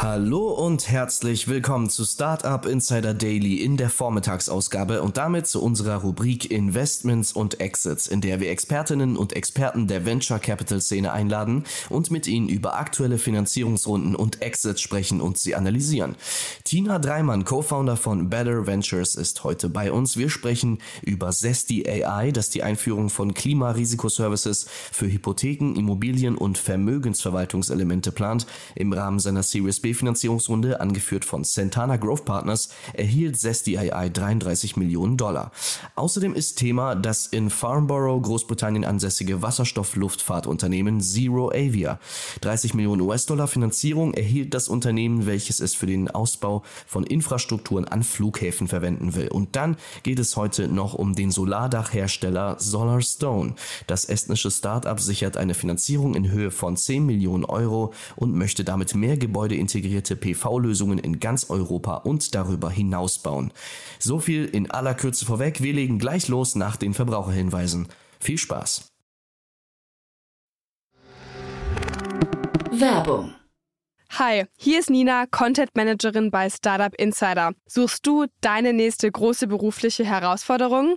Hallo und herzlich willkommen zu Startup Insider Daily in der Vormittagsausgabe und damit zu unserer Rubrik Investments und Exits, in der wir Expertinnen und Experten der Venture Capital Szene einladen und mit ihnen über aktuelle Finanzierungsrunden und Exits sprechen und sie analysieren. Tina Dreimann, Co-Founder von Better Ventures, ist heute bei uns. Wir sprechen über Zesty AI, das die Einführung von Klimarisikoservices für Hypotheken, Immobilien und Vermögensverwaltungselemente plant. Im Rahmen seiner Series B B-Finanzierungsrunde, angeführt von Santana Growth Partners, erhielt Zesty AI 33 Millionen Dollar. Außerdem ist Thema das in Farnborough, Großbritannien ansässige Wasserstoff-Luftfahrtunternehmen Zero Avia. 30 Millionen US-Dollar Finanzierung erhielt das Unternehmen, welches es für den Ausbau von Infrastrukturen an Flughäfen verwenden will. Und dann geht es heute noch um den Solardachhersteller Solarstone. Das estnische Startup sichert eine Finanzierung in Höhe von 10 Millionen Euro und möchte damit mehr Gebäude integrieren integrierte PV-Lösungen in ganz Europa und darüber hinaus bauen. So viel in aller Kürze vorweg. Wir legen gleich los nach den Verbraucherhinweisen. Viel Spaß! Werbung Hi, hier ist Nina, Content Managerin bei Startup Insider. Suchst du deine nächste große berufliche Herausforderung?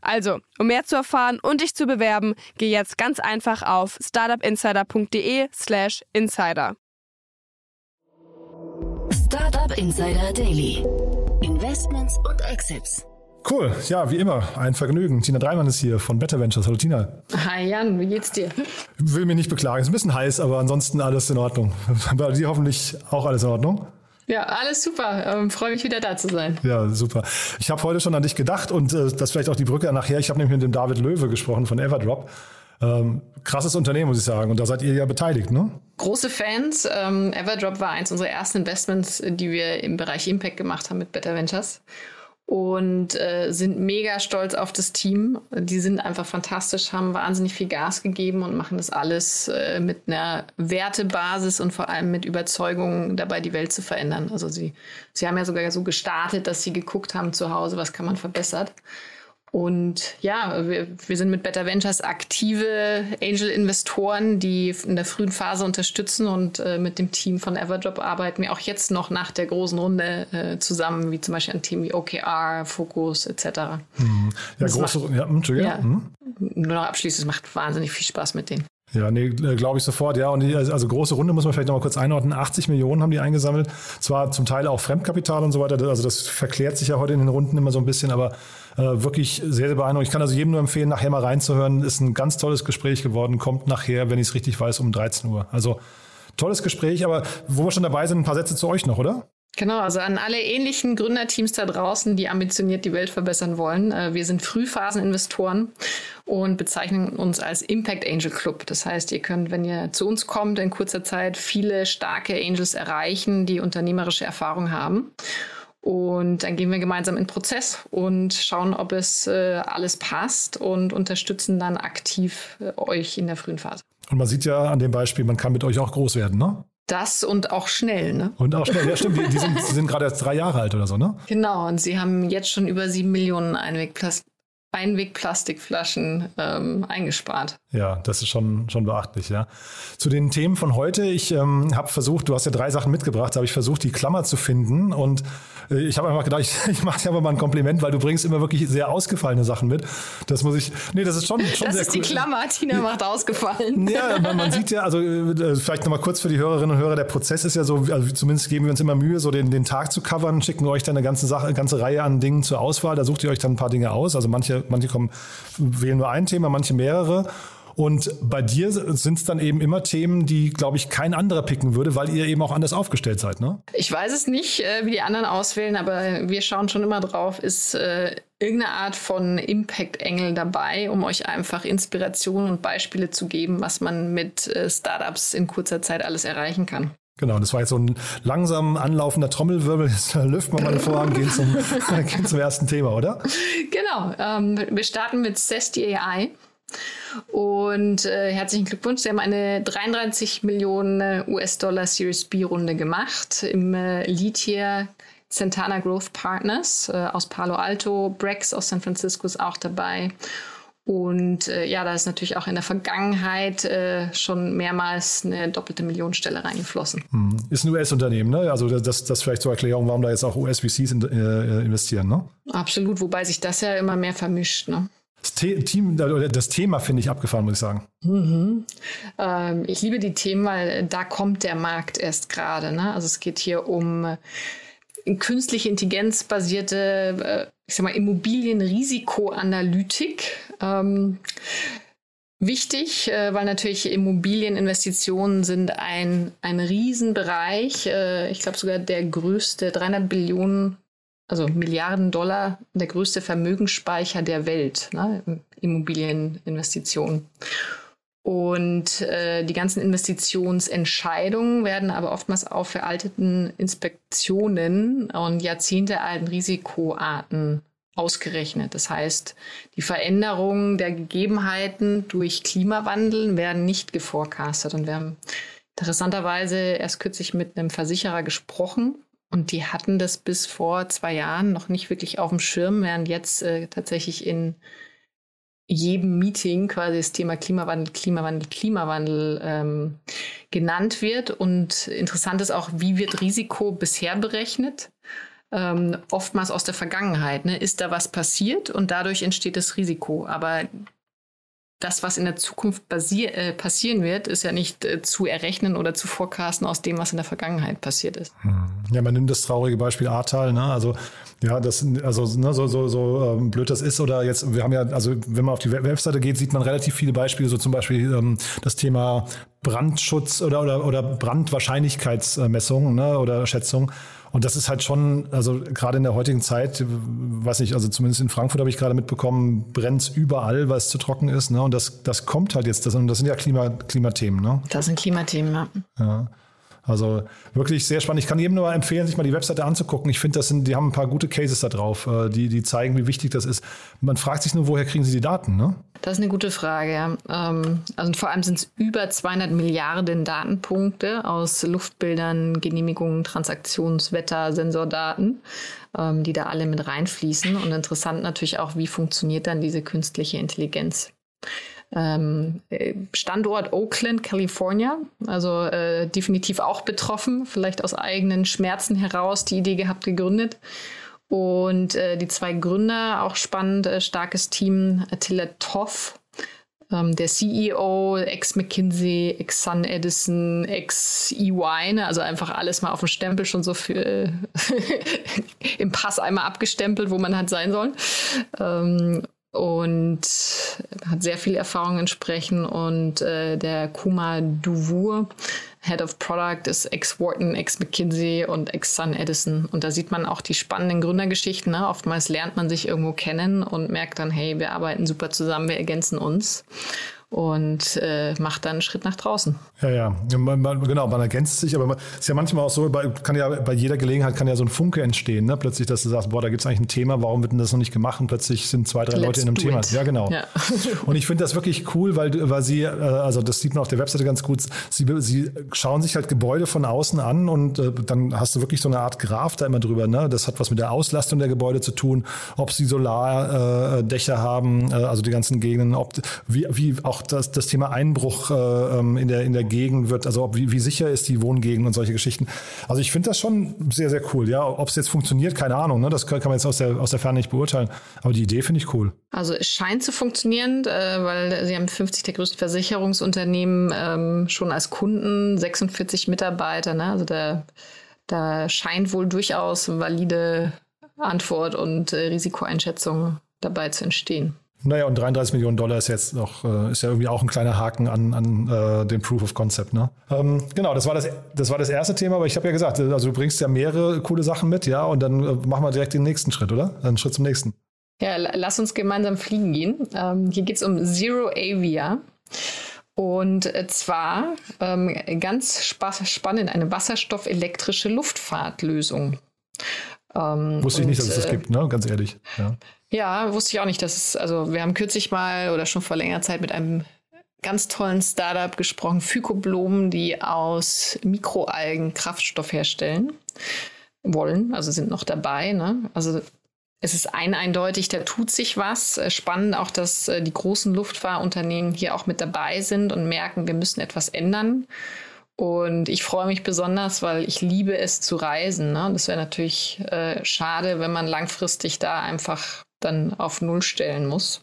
Also, um mehr zu erfahren und dich zu bewerben, geh jetzt ganz einfach auf startupinsider.de/slash insider. Startup Insider Daily. Investments und Exits. Cool, ja, wie immer, ein Vergnügen. Tina Dreimann ist hier von Better Ventures. Hallo Tina. Hi Jan, wie geht's dir? Will mich nicht beklagen, ist ein bisschen heiß, aber ansonsten alles in Ordnung. Bei dir hoffentlich auch alles in Ordnung? Ja, alles super. Ähm, Freue mich wieder da zu sein. Ja, super. Ich habe heute schon an dich gedacht und äh, das vielleicht auch die Brücke nachher. Ich habe nämlich mit dem David Löwe gesprochen von Everdrop. Ähm, krasses Unternehmen, muss ich sagen. Und da seid ihr ja beteiligt, ne? Große Fans. Ähm, Everdrop war eins unserer ersten Investments, die wir im Bereich Impact gemacht haben mit Better Ventures und äh, sind mega stolz auf das Team. Die sind einfach fantastisch, haben wahnsinnig viel Gas gegeben und machen das alles äh, mit einer Wertebasis und vor allem mit Überzeugung dabei, die Welt zu verändern. Also sie, sie haben ja sogar so gestartet, dass sie geguckt haben zu Hause, was kann man verbessern. Und ja, wir, wir sind mit Better Ventures aktive Angel-Investoren, die in der frühen Phase unterstützen und äh, mit dem Team von Everdrop arbeiten wir auch jetzt noch nach der großen Runde äh, zusammen, wie zum Beispiel an Themen wie OKR, Fokus etc. Mhm. Ja, große Runde, ja. Ja, mhm. Nur noch abschließend, es macht wahnsinnig viel Spaß mit denen. Ja, nee, äh, glaube ich sofort. Ja, und die, also, also große Runde muss man vielleicht noch mal kurz einordnen. 80 Millionen haben die eingesammelt. Zwar zum Teil auch Fremdkapital und so weiter. Also das verklärt sich ja heute in den Runden immer so ein bisschen, aber äh, wirklich sehr, sehr beeindruckend. Ich kann also jedem nur empfehlen, nachher mal reinzuhören. Ist ein ganz tolles Gespräch geworden. Kommt nachher, wenn ich es richtig weiß, um 13 Uhr. Also tolles Gespräch. Aber wo wir schon dabei sind, ein paar Sätze zu euch noch, oder? Genau, also an alle ähnlichen Gründerteams da draußen, die ambitioniert die Welt verbessern wollen. Äh, wir sind Frühphaseninvestoren und bezeichnen uns als Impact Angel Club. Das heißt, ihr könnt, wenn ihr zu uns kommt, in kurzer Zeit viele starke Angels erreichen, die unternehmerische Erfahrung haben. Und dann gehen wir gemeinsam in den Prozess und schauen, ob es äh, alles passt und unterstützen dann aktiv äh, euch in der frühen Phase. Und man sieht ja an dem Beispiel, man kann mit euch auch groß werden, ne? Das und auch schnell, ne? Und auch schnell, ja stimmt, die, die sind, sind gerade erst drei Jahre alt oder so, ne? Genau, und sie haben jetzt schon über sieben Millionen Einwegplast Einwegplastikflaschen ähm, eingespart. Ja, das ist schon, schon beachtlich, ja. Zu den Themen von heute, ich ähm, habe versucht, du hast ja drei Sachen mitgebracht, habe ich versucht, die Klammer zu finden und äh, ich habe einfach gedacht, ich, ich mache dir aber mal ein Kompliment, weil du bringst immer wirklich sehr ausgefallene Sachen mit. Das muss ich, nee, das ist schon, schon das sehr ist die Klammer, Tina macht ausgefallen. Ja, man, man sieht ja, also äh, vielleicht nochmal kurz für die Hörerinnen und Hörer, der Prozess ist ja so, also zumindest geben wir uns immer Mühe, so den, den Tag zu covern, schicken euch dann eine ganze Sache, eine ganze Reihe an Dingen zur Auswahl, da sucht ihr euch dann ein paar Dinge aus, also manche, manche kommen, wählen nur ein Thema, manche mehrere und bei dir sind es dann eben immer Themen, die, glaube ich, kein anderer picken würde, weil ihr eben auch anders aufgestellt seid, ne? Ich weiß es nicht, äh, wie die anderen auswählen, aber wir schauen schon immer drauf, ist äh, irgendeine Art von Impact-Engel dabei, um euch einfach Inspiration und Beispiele zu geben, was man mit äh, Startups in kurzer Zeit alles erreichen kann. Genau, das war jetzt so ein langsam anlaufender Trommelwirbel. Jetzt lüften wir mal den Vorhang, gehen zum, gehen zum ersten Thema, oder? Genau. Ähm, wir starten mit Zesty AI. Und äh, herzlichen Glückwunsch. Sie haben eine 33 Millionen äh, US-Dollar Series B-Runde gemacht im äh, Lead hier Centana Growth Partners äh, aus Palo Alto. Brex aus San Francisco ist auch dabei. Und äh, ja, da ist natürlich auch in der Vergangenheit äh, schon mehrmals eine doppelte Millionenstelle reingeflossen. Hm. Ist ein US-Unternehmen, ne? Also das, das vielleicht zur Erklärung, warum da jetzt auch US-VCs in, äh, investieren, ne? Absolut, wobei sich das ja immer mehr vermischt, ne? Das, Team, das Thema finde ich abgefahren, muss ich sagen. Mhm. Ähm, ich liebe die Themen, weil da kommt der Markt erst gerade. Ne? Also es geht hier um äh, künstliche Intelligenz basierte, äh, ich Immobilienrisikoanalytik. Ähm, Wichtig, äh, weil natürlich Immobilieninvestitionen sind ein, ein Riesenbereich. Ich glaube sogar der größte, 300 Billionen also Milliarden Dollar, der größte Vermögensspeicher der Welt, ne, Immobilieninvestitionen. Und äh, die ganzen Investitionsentscheidungen werden aber oftmals auf veralteten Inspektionen und jahrzehntealten Risikoarten ausgerechnet. Das heißt, die Veränderungen der Gegebenheiten durch Klimawandel werden nicht geforecastet. Und wir haben interessanterweise erst kürzlich mit einem Versicherer gesprochen, und die hatten das bis vor zwei Jahren noch nicht wirklich auf dem Schirm, während jetzt äh, tatsächlich in jedem Meeting quasi das Thema Klimawandel, Klimawandel, Klimawandel ähm, genannt wird. Und interessant ist auch, wie wird Risiko bisher berechnet? Ähm, oftmals aus der Vergangenheit. Ne? Ist da was passiert und dadurch entsteht das Risiko. Aber das, was in der Zukunft äh, passieren wird, ist ja nicht äh, zu errechnen oder zu forecasten aus dem, was in der Vergangenheit passiert ist. Hm. Ja, man nimmt das traurige Beispiel Ahrtal, ne? Also ja, das, also ne, so, so, so ähm, blöd das ist oder jetzt, wir haben ja, also wenn man auf die Webseite geht, sieht man relativ viele Beispiele, so zum Beispiel ähm, das Thema Brandschutz oder, oder, oder Brandwahrscheinlichkeitsmessung ne, oder Schätzung. Und das ist halt schon, also gerade in der heutigen Zeit, weiß nicht, also zumindest in Frankfurt habe ich gerade mitbekommen, brennt überall, weil es zu trocken ist. Ne? Und das, das kommt halt jetzt, das, und das sind ja Klima, Klimathemen. Ne? Das sind Klimathemen, ja. ja. Also wirklich sehr spannend. Ich kann jedem nur empfehlen, sich mal die Webseite anzugucken. Ich finde, das sind, die haben ein paar gute Cases da drauf, äh, die, die zeigen, wie wichtig das ist. Man fragt sich nur, woher kriegen sie die Daten, ne? Das ist eine gute Frage. Ähm, also vor allem sind es über 200 Milliarden Datenpunkte aus Luftbildern, Genehmigungen, Transaktionswetter, Sensordaten, ähm, die da alle mit reinfließen. Und interessant natürlich auch, wie funktioniert dann diese künstliche Intelligenz. Ähm, Standort Oakland, California, also äh, definitiv auch betroffen, vielleicht aus eigenen Schmerzen heraus die Idee gehabt, gegründet. Und äh, die zwei Gründer, auch spannend, äh, starkes Team, Attila Toff, ähm, der CEO, ex-McKinsey, ex-Sun Edison, ex-EY, ne? also einfach alles mal auf dem Stempel schon so für im Pass einmal abgestempelt, wo man halt sein soll. Ähm, und hat sehr viel Erfahrung entsprechend. Und äh, der Kuma Duvur, Head of Product, ist ex-Wharton, ex-McKinsey und ex-Sun Edison. Und da sieht man auch die spannenden Gründergeschichten. Ne? Oftmals lernt man sich irgendwo kennen und merkt dann, hey, wir arbeiten super zusammen, wir ergänzen uns und äh, macht dann einen Schritt nach draußen. Ja, ja, man, man, genau, man ergänzt sich, aber es ist ja manchmal auch so, bei, kann ja bei jeder Gelegenheit kann ja so ein Funke entstehen, ne? plötzlich, dass du sagst, boah, da gibt es eigentlich ein Thema, warum wird denn das noch nicht gemacht und plötzlich sind zwei, drei Let's Leute in einem Thema. It. Ja, genau. Ja. und ich finde das wirklich cool, weil, weil sie, äh, also das sieht man auf der Webseite ganz gut, sie, sie schauen sich halt Gebäude von außen an und äh, dann hast du wirklich so eine Art Graph da immer drüber, ne? das hat was mit der Auslastung der Gebäude zu tun, ob sie Solardächer äh, haben, äh, also die ganzen Gegenden, ob, wie, wie auch auch das, das Thema Einbruch äh, ähm, in, der, in der Gegend wird, also ob, wie, wie sicher ist die Wohngegend und solche Geschichten. Also ich finde das schon sehr, sehr cool. Ja, ob es jetzt funktioniert, keine Ahnung. Ne? Das kann, kann man jetzt aus der, aus der Ferne nicht beurteilen. Aber die Idee finde ich cool. Also es scheint zu funktionieren, äh, weil sie haben 50 der größten Versicherungsunternehmen ähm, schon als Kunden, 46 Mitarbeiter. Ne? Also da, da scheint wohl durchaus valide Antwort und äh, Risikoeinschätzung dabei zu entstehen. Naja, und 33 Millionen Dollar ist jetzt noch, äh, ist ja irgendwie auch ein kleiner Haken an, an äh, den Proof of Concept. Ne? Ähm, genau, das war das, das war das erste Thema, aber ich habe ja gesagt, also du bringst ja mehrere coole Sachen mit, ja, und dann äh, machen wir direkt den nächsten Schritt, oder? Einen Schritt zum nächsten. Ja, lass uns gemeinsam fliegen gehen. Ähm, hier geht es um Zero Avia. Und äh, zwar ähm, ganz spannend, eine wasserstoffelektrische Luftfahrtlösung. Ähm, Wusste ich nicht, dass es das äh, gibt, ne? ganz ehrlich. Ja. Ja, wusste ich auch nicht, dass es, also wir haben kürzlich mal oder schon vor längerer Zeit mit einem ganz tollen Startup gesprochen, Phycoblumen, die aus Mikroalgen Kraftstoff herstellen wollen, also sind noch dabei. Ne? Also es ist ein eindeutig, da tut sich was. Äh, spannend auch, dass äh, die großen Luftfahrunternehmen hier auch mit dabei sind und merken, wir müssen etwas ändern. Und ich freue mich besonders, weil ich liebe es zu reisen. Ne? Das wäre natürlich äh, schade, wenn man langfristig da einfach dann auf Null stellen muss.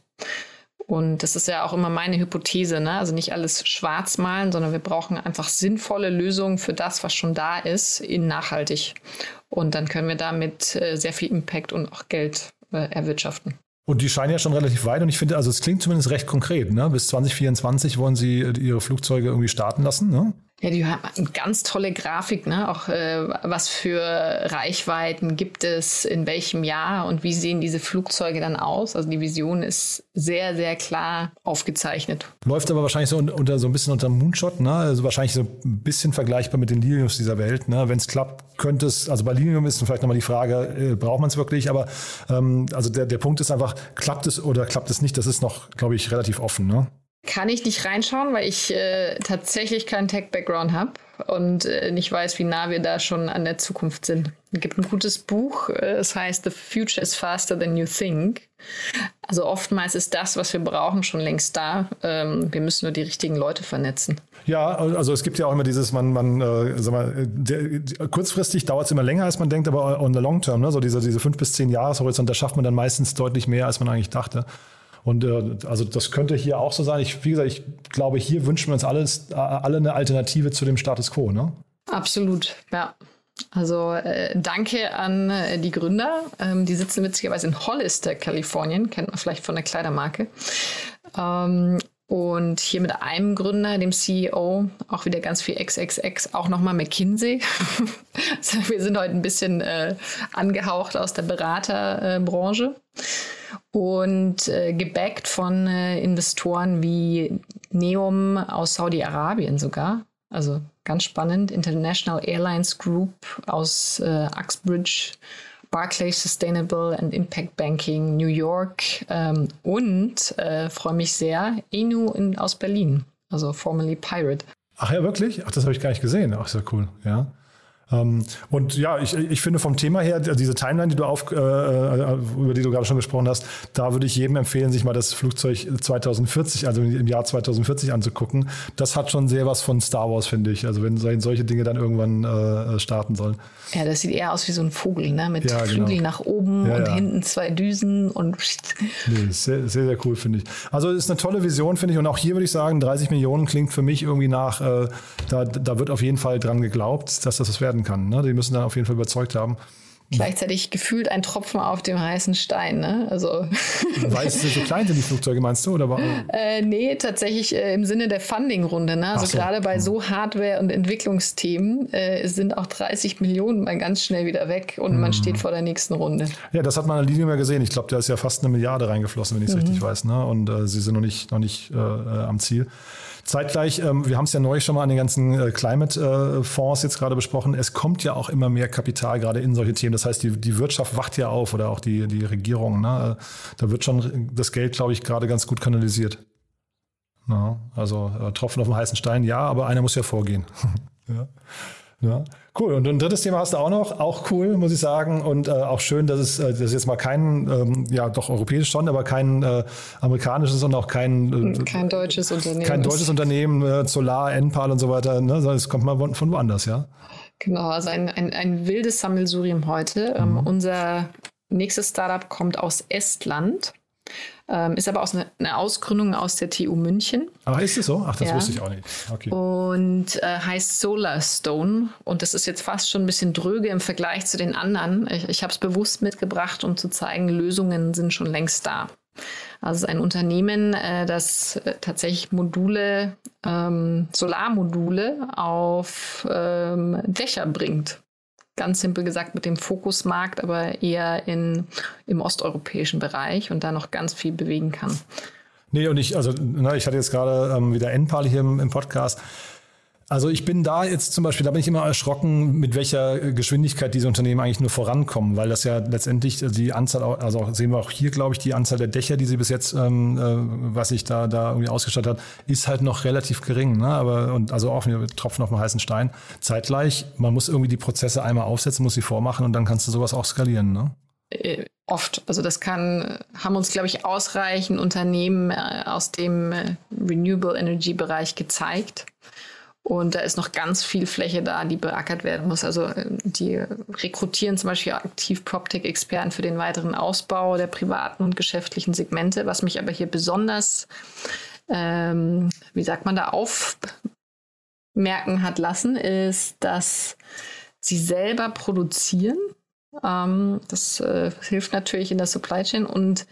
Und das ist ja auch immer meine Hypothese, ne? Also nicht alles schwarz malen, sondern wir brauchen einfach sinnvolle Lösungen für das, was schon da ist, in nachhaltig. Und dann können wir damit äh, sehr viel Impact und auch Geld äh, erwirtschaften. Und die scheinen ja schon relativ weit und ich finde, also es klingt zumindest recht konkret. Ne? Bis 2024 wollen sie äh, ihre Flugzeuge irgendwie starten lassen. Ne? Ja, die haben eine ganz tolle Grafik, ne? Auch äh, was für Reichweiten gibt es, in welchem Jahr und wie sehen diese Flugzeuge dann aus. Also die Vision ist sehr, sehr klar aufgezeichnet. Läuft aber wahrscheinlich so unter so ein bisschen unter Moonshot, ne? Also wahrscheinlich so ein bisschen vergleichbar mit den Liliums dieser Welt. Ne? Wenn es klappt, könnte es, also bei Lilium ist vielleicht nochmal die Frage, äh, braucht man es wirklich? Aber ähm, also der, der Punkt ist einfach, klappt es oder klappt es nicht? Das ist noch, glaube ich, relativ offen. Ne? Kann ich nicht reinschauen, weil ich äh, tatsächlich keinen Tech-Background habe und äh, nicht weiß, wie nah wir da schon an der Zukunft sind. Es gibt ein gutes Buch, äh, es heißt The Future is Faster Than You Think. Also oftmals ist das, was wir brauchen, schon längst da. Ähm, wir müssen nur die richtigen Leute vernetzen. Ja, also es gibt ja auch immer dieses, man, man, äh, sag mal, der, kurzfristig dauert es immer länger, als man denkt, aber on the long term, ne, so diese, diese fünf bis zehn Jahreshorizont, da schafft man dann meistens deutlich mehr, als man eigentlich dachte. Und äh, also das könnte hier auch so sein. Ich, wie gesagt, ich glaube, hier wünschen wir uns alles, äh, alle eine Alternative zu dem Status quo, ne? Absolut, ja. Also äh, danke an äh, die Gründer. Ähm, die sitzen witzigerweise in Hollister, Kalifornien, kennt man vielleicht von der Kleidermarke. Ähm, und hier mit einem Gründer, dem CEO, auch wieder ganz viel XXX, auch nochmal McKinsey. wir sind heute ein bisschen äh, angehaucht aus der Beraterbranche und äh, gebackt von äh, Investoren wie Neum aus Saudi-Arabien sogar. Also ganz spannend. International Airlines Group aus äh, Uxbridge, Barclays Sustainable and Impact Banking New York ähm, und äh, freue mich sehr, Enu in, aus Berlin, also formerly Pirate. Ach ja, wirklich? Ach, das habe ich gar nicht gesehen. Ach, ja cool, ja. Ähm, und ja, ich, ich finde vom Thema her, diese Timeline, die du auf, äh, äh, über die du gerade schon gesprochen hast, da würde ich jedem empfehlen, sich mal das Flugzeug 2040, also im Jahr 2040 anzugucken. Das hat schon sehr was von Star Wars, finde ich. Also wenn solche Dinge dann irgendwann äh, starten sollen. Ja, das sieht eher aus wie so ein Vogel, ne? Mit ja, Flügeln genau. nach oben ja, und ja. hinten zwei Düsen und. Nee, sehr, sehr, sehr cool, finde ich. Also ist eine tolle Vision, finde ich. Und auch hier würde ich sagen, 30 Millionen klingt für mich irgendwie nach, äh, da, da wird auf jeden Fall dran geglaubt, dass das was werden kann. Ne? Die müssen dann auf jeden Fall überzeugt haben gleichzeitig gefühlt ein Tropfen auf dem heißen Stein. Ne? Also Weil es so klein sind, die Flugzeuge, meinst du? Oder? Äh, nee, tatsächlich äh, im Sinne der Funding-Runde. Ne? Also so. gerade bei hm. so Hardware- und Entwicklungsthemen äh, sind auch 30 Millionen mal ganz schnell wieder weg und hm. man steht vor der nächsten Runde. Ja, das hat man an Lilium ja gesehen. Ich glaube, da ist ja fast eine Milliarde reingeflossen, wenn ich es mhm. richtig weiß. Ne? Und äh, sie sind noch nicht, noch nicht äh, äh, am Ziel. Zeitgleich, ähm, wir haben es ja neulich schon mal an den ganzen äh, Climate-Fonds jetzt gerade besprochen, es kommt ja auch immer mehr Kapital gerade in solche Themen. Das heißt, die, die Wirtschaft wacht ja auf oder auch die, die Regierung. Ne? Da wird schon das Geld, glaube ich, gerade ganz gut kanalisiert. Ja, also äh, Tropfen auf dem heißen Stein, ja, aber einer muss ja vorgehen. ja. Ja, cool. Und ein drittes Thema hast du auch noch, auch cool, muss ich sagen. Und äh, auch schön, dass es, äh, das ist jetzt mal kein, ähm, ja doch europäisch schon, aber kein äh, amerikanisches und auch kein, äh, kein deutsches Unternehmen. Kein deutsches Unternehmen, äh, Solar, Enpal und so weiter, ne? sondern es kommt mal von, von woanders, ja. Genau, also ein, ein, ein wildes Sammelsurium heute. Ähm, mhm. Ähm, unser nächstes Startup kommt aus Estland. Ähm, ist aber aus eine, eine, Ausgründung aus der TU München. Ah, ist es so? Ach, das ja. wusste ich auch nicht. Okay. Und äh, heißt Solarstone. Und das ist jetzt fast schon ein bisschen dröge im Vergleich zu den anderen. Ich, ich habe es bewusst mitgebracht, um zu zeigen, Lösungen sind schon längst da. Also es ist ein Unternehmen, äh, das äh, tatsächlich Module, ähm, Solarmodule auf ähm, Dächer bringt ganz simpel gesagt mit dem Fokusmarkt, aber eher in, im osteuropäischen Bereich und da noch ganz viel bewegen kann. Nee, und ich, also, na, ich hatte jetzt gerade ähm, wieder Enpal hier im, im Podcast. Also ich bin da jetzt zum Beispiel, da bin ich immer erschrocken, mit welcher Geschwindigkeit diese Unternehmen eigentlich nur vorankommen, weil das ja letztendlich die Anzahl, also sehen wir auch hier, glaube ich, die Anzahl der Dächer, die sie bis jetzt, ähm, äh, was sich da, da irgendwie ausgestattet hat, ist halt noch relativ gering. Ne? Aber und also auch wieder Tropfen auf dem heißen Stein. Zeitgleich, man muss irgendwie die Prozesse einmal aufsetzen, muss sie vormachen und dann kannst du sowas auch skalieren. Ne? Äh, oft. Also das kann, haben uns, glaube ich, ausreichend Unternehmen äh, aus dem äh, Renewable Energy Bereich gezeigt. Und da ist noch ganz viel Fläche da, die beackert werden muss. Also äh, die rekrutieren zum Beispiel aktiv PropTech-Experten für den weiteren Ausbau der privaten und geschäftlichen Segmente. Was mich aber hier besonders, ähm, wie sagt man da, aufmerken hat lassen, ist, dass sie selber produzieren. Ähm, das äh, hilft natürlich in der Supply Chain und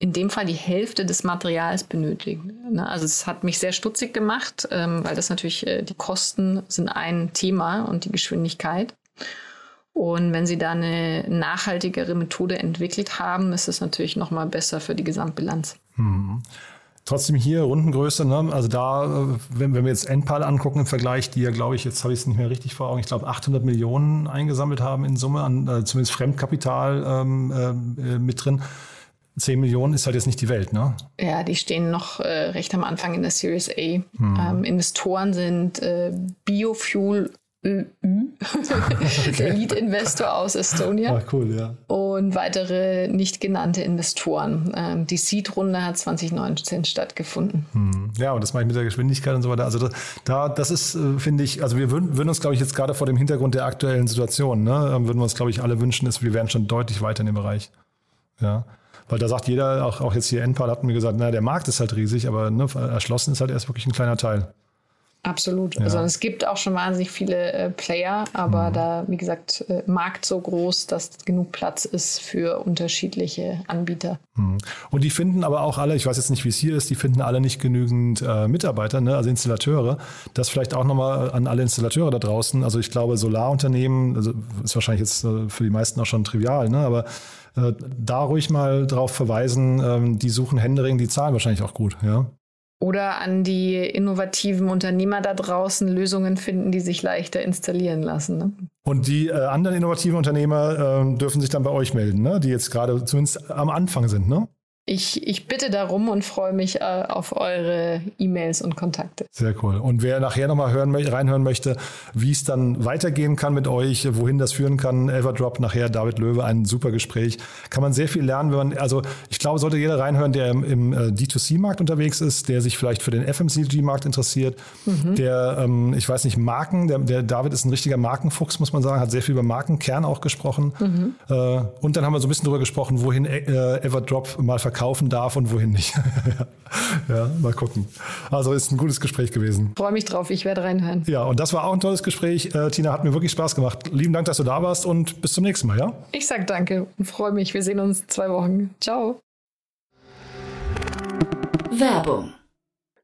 in dem Fall die Hälfte des Materials benötigen. Ne? Also es hat mich sehr stutzig gemacht, ähm, weil das natürlich, äh, die Kosten sind ein Thema und die Geschwindigkeit. Und wenn Sie da eine nachhaltigere Methode entwickelt haben, ist es natürlich nochmal besser für die Gesamtbilanz. Mhm. Trotzdem hier Rundengröße, ne? also da, äh, wenn, wenn wir jetzt Enpal angucken im Vergleich, die ja, glaube ich, jetzt habe ich es nicht mehr richtig vor Augen, ich glaube 800 Millionen eingesammelt haben in Summe, an, äh, zumindest Fremdkapital ähm, äh, mit drin. 10 Millionen ist halt jetzt nicht die Welt, ne? Ja, die stehen noch äh, recht am Anfang in der Series A. Hm. Ähm, Investoren sind äh, Biofuel ÖÜ, der Lead-Investor aus Estonia. Ah, cool, ja. Und weitere nicht genannte Investoren. Ähm, die Seed-Runde hat 2019 stattgefunden. Hm. Ja, und das mache ich mit der Geschwindigkeit und so weiter. Also das, da, das ist, äh, finde ich, also wir würden, würden uns, glaube ich, jetzt gerade vor dem Hintergrund der aktuellen Situation, ne, ähm, würden wir uns, glaube ich, alle wünschen, ist, wir wären schon deutlich weiter in dem Bereich. Ja. Weil da sagt jeder, auch, auch jetzt hier Enpal hat mir gesagt, na, der Markt ist halt riesig, aber ne, erschlossen ist halt erst wirklich ein kleiner Teil. Absolut. Ja. Also es gibt auch schon wahnsinnig viele äh, Player, aber mhm. da, wie gesagt, äh, Markt so groß, dass genug Platz ist für unterschiedliche Anbieter. Mhm. Und die finden aber auch alle, ich weiß jetzt nicht, wie es hier ist, die finden alle nicht genügend äh, Mitarbeiter, ne? also Installateure. Das vielleicht auch nochmal an alle Installateure da draußen. Also ich glaube, Solarunternehmen, also ist wahrscheinlich jetzt äh, für die meisten auch schon trivial, ne? aber äh, da ruhig mal drauf verweisen, ähm, die suchen Händering, die zahlen wahrscheinlich auch gut, ja. Oder an die innovativen Unternehmer da draußen Lösungen finden, die sich leichter installieren lassen. Ne? Und die äh, anderen innovativen Unternehmer äh, dürfen sich dann bei euch melden, ne? die jetzt gerade zumindest am Anfang sind, ne? Ich, ich bitte darum und freue mich äh, auf eure E-Mails und Kontakte. Sehr cool. Und wer nachher nochmal hören, reinhören möchte, wie es dann weitergehen kann mit euch, wohin das führen kann, Everdrop, nachher David Löwe, ein super Gespräch. Kann man sehr viel lernen, wenn man, also ich glaube, sollte jeder reinhören, der im, im äh, D2C-Markt unterwegs ist, der sich vielleicht für den FMCG-Markt interessiert, mhm. der, ähm, ich weiß nicht, Marken, der, der David ist ein richtiger Markenfuchs, muss man sagen, hat sehr viel über Markenkern auch gesprochen. Mhm. Äh, und dann haben wir so ein bisschen darüber gesprochen, wohin äh, Everdrop mal verkauft verkaufen darf und wohin nicht. ja, mal gucken. Also ist ein gutes Gespräch gewesen. Freue mich drauf, ich werde reinhören. Ja, und das war auch ein tolles Gespräch. Äh, Tina, hat mir wirklich Spaß gemacht. Lieben Dank, dass du da warst und bis zum nächsten Mal, ja? Ich sag danke und freue mich. Wir sehen uns in zwei Wochen. Ciao. Werbung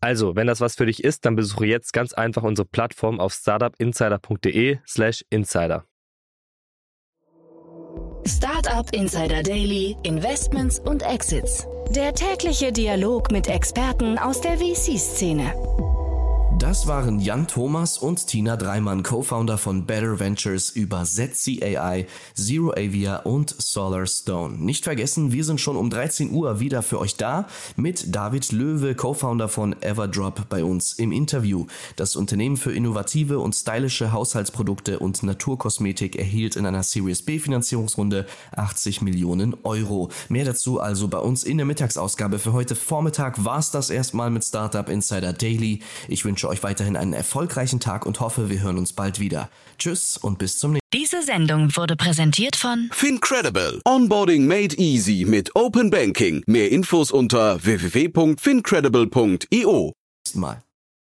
Also, wenn das was für dich ist, dann besuche jetzt ganz einfach unsere Plattform auf startupinsider.de/slash insider. Startup Insider Daily, Investments und Exits. Der tägliche Dialog mit Experten aus der VC-Szene. Das waren Jan Thomas und Tina Dreimann, Co-Founder von Better Ventures über Zetsi AI, Zero Avia und Solar Stone. Nicht vergessen, wir sind schon um 13 Uhr wieder für euch da mit David Löwe, Co-Founder von Everdrop bei uns im Interview. Das Unternehmen für innovative und stylische Haushaltsprodukte und Naturkosmetik erhielt in einer Series B Finanzierungsrunde 80 Millionen Euro. Mehr dazu also bei uns in der Mittagsausgabe. Für heute Vormittag war es das erstmal mit Startup Insider Daily. Ich wünsche euch weiterhin einen erfolgreichen Tag und hoffe, wir hören uns bald wieder. Tschüss und bis zum nächsten Mal. Diese Sendung wurde präsentiert von FinCredible. Onboarding made easy mit Open Banking. Mehr Infos unter www.fincredible.io. Mal.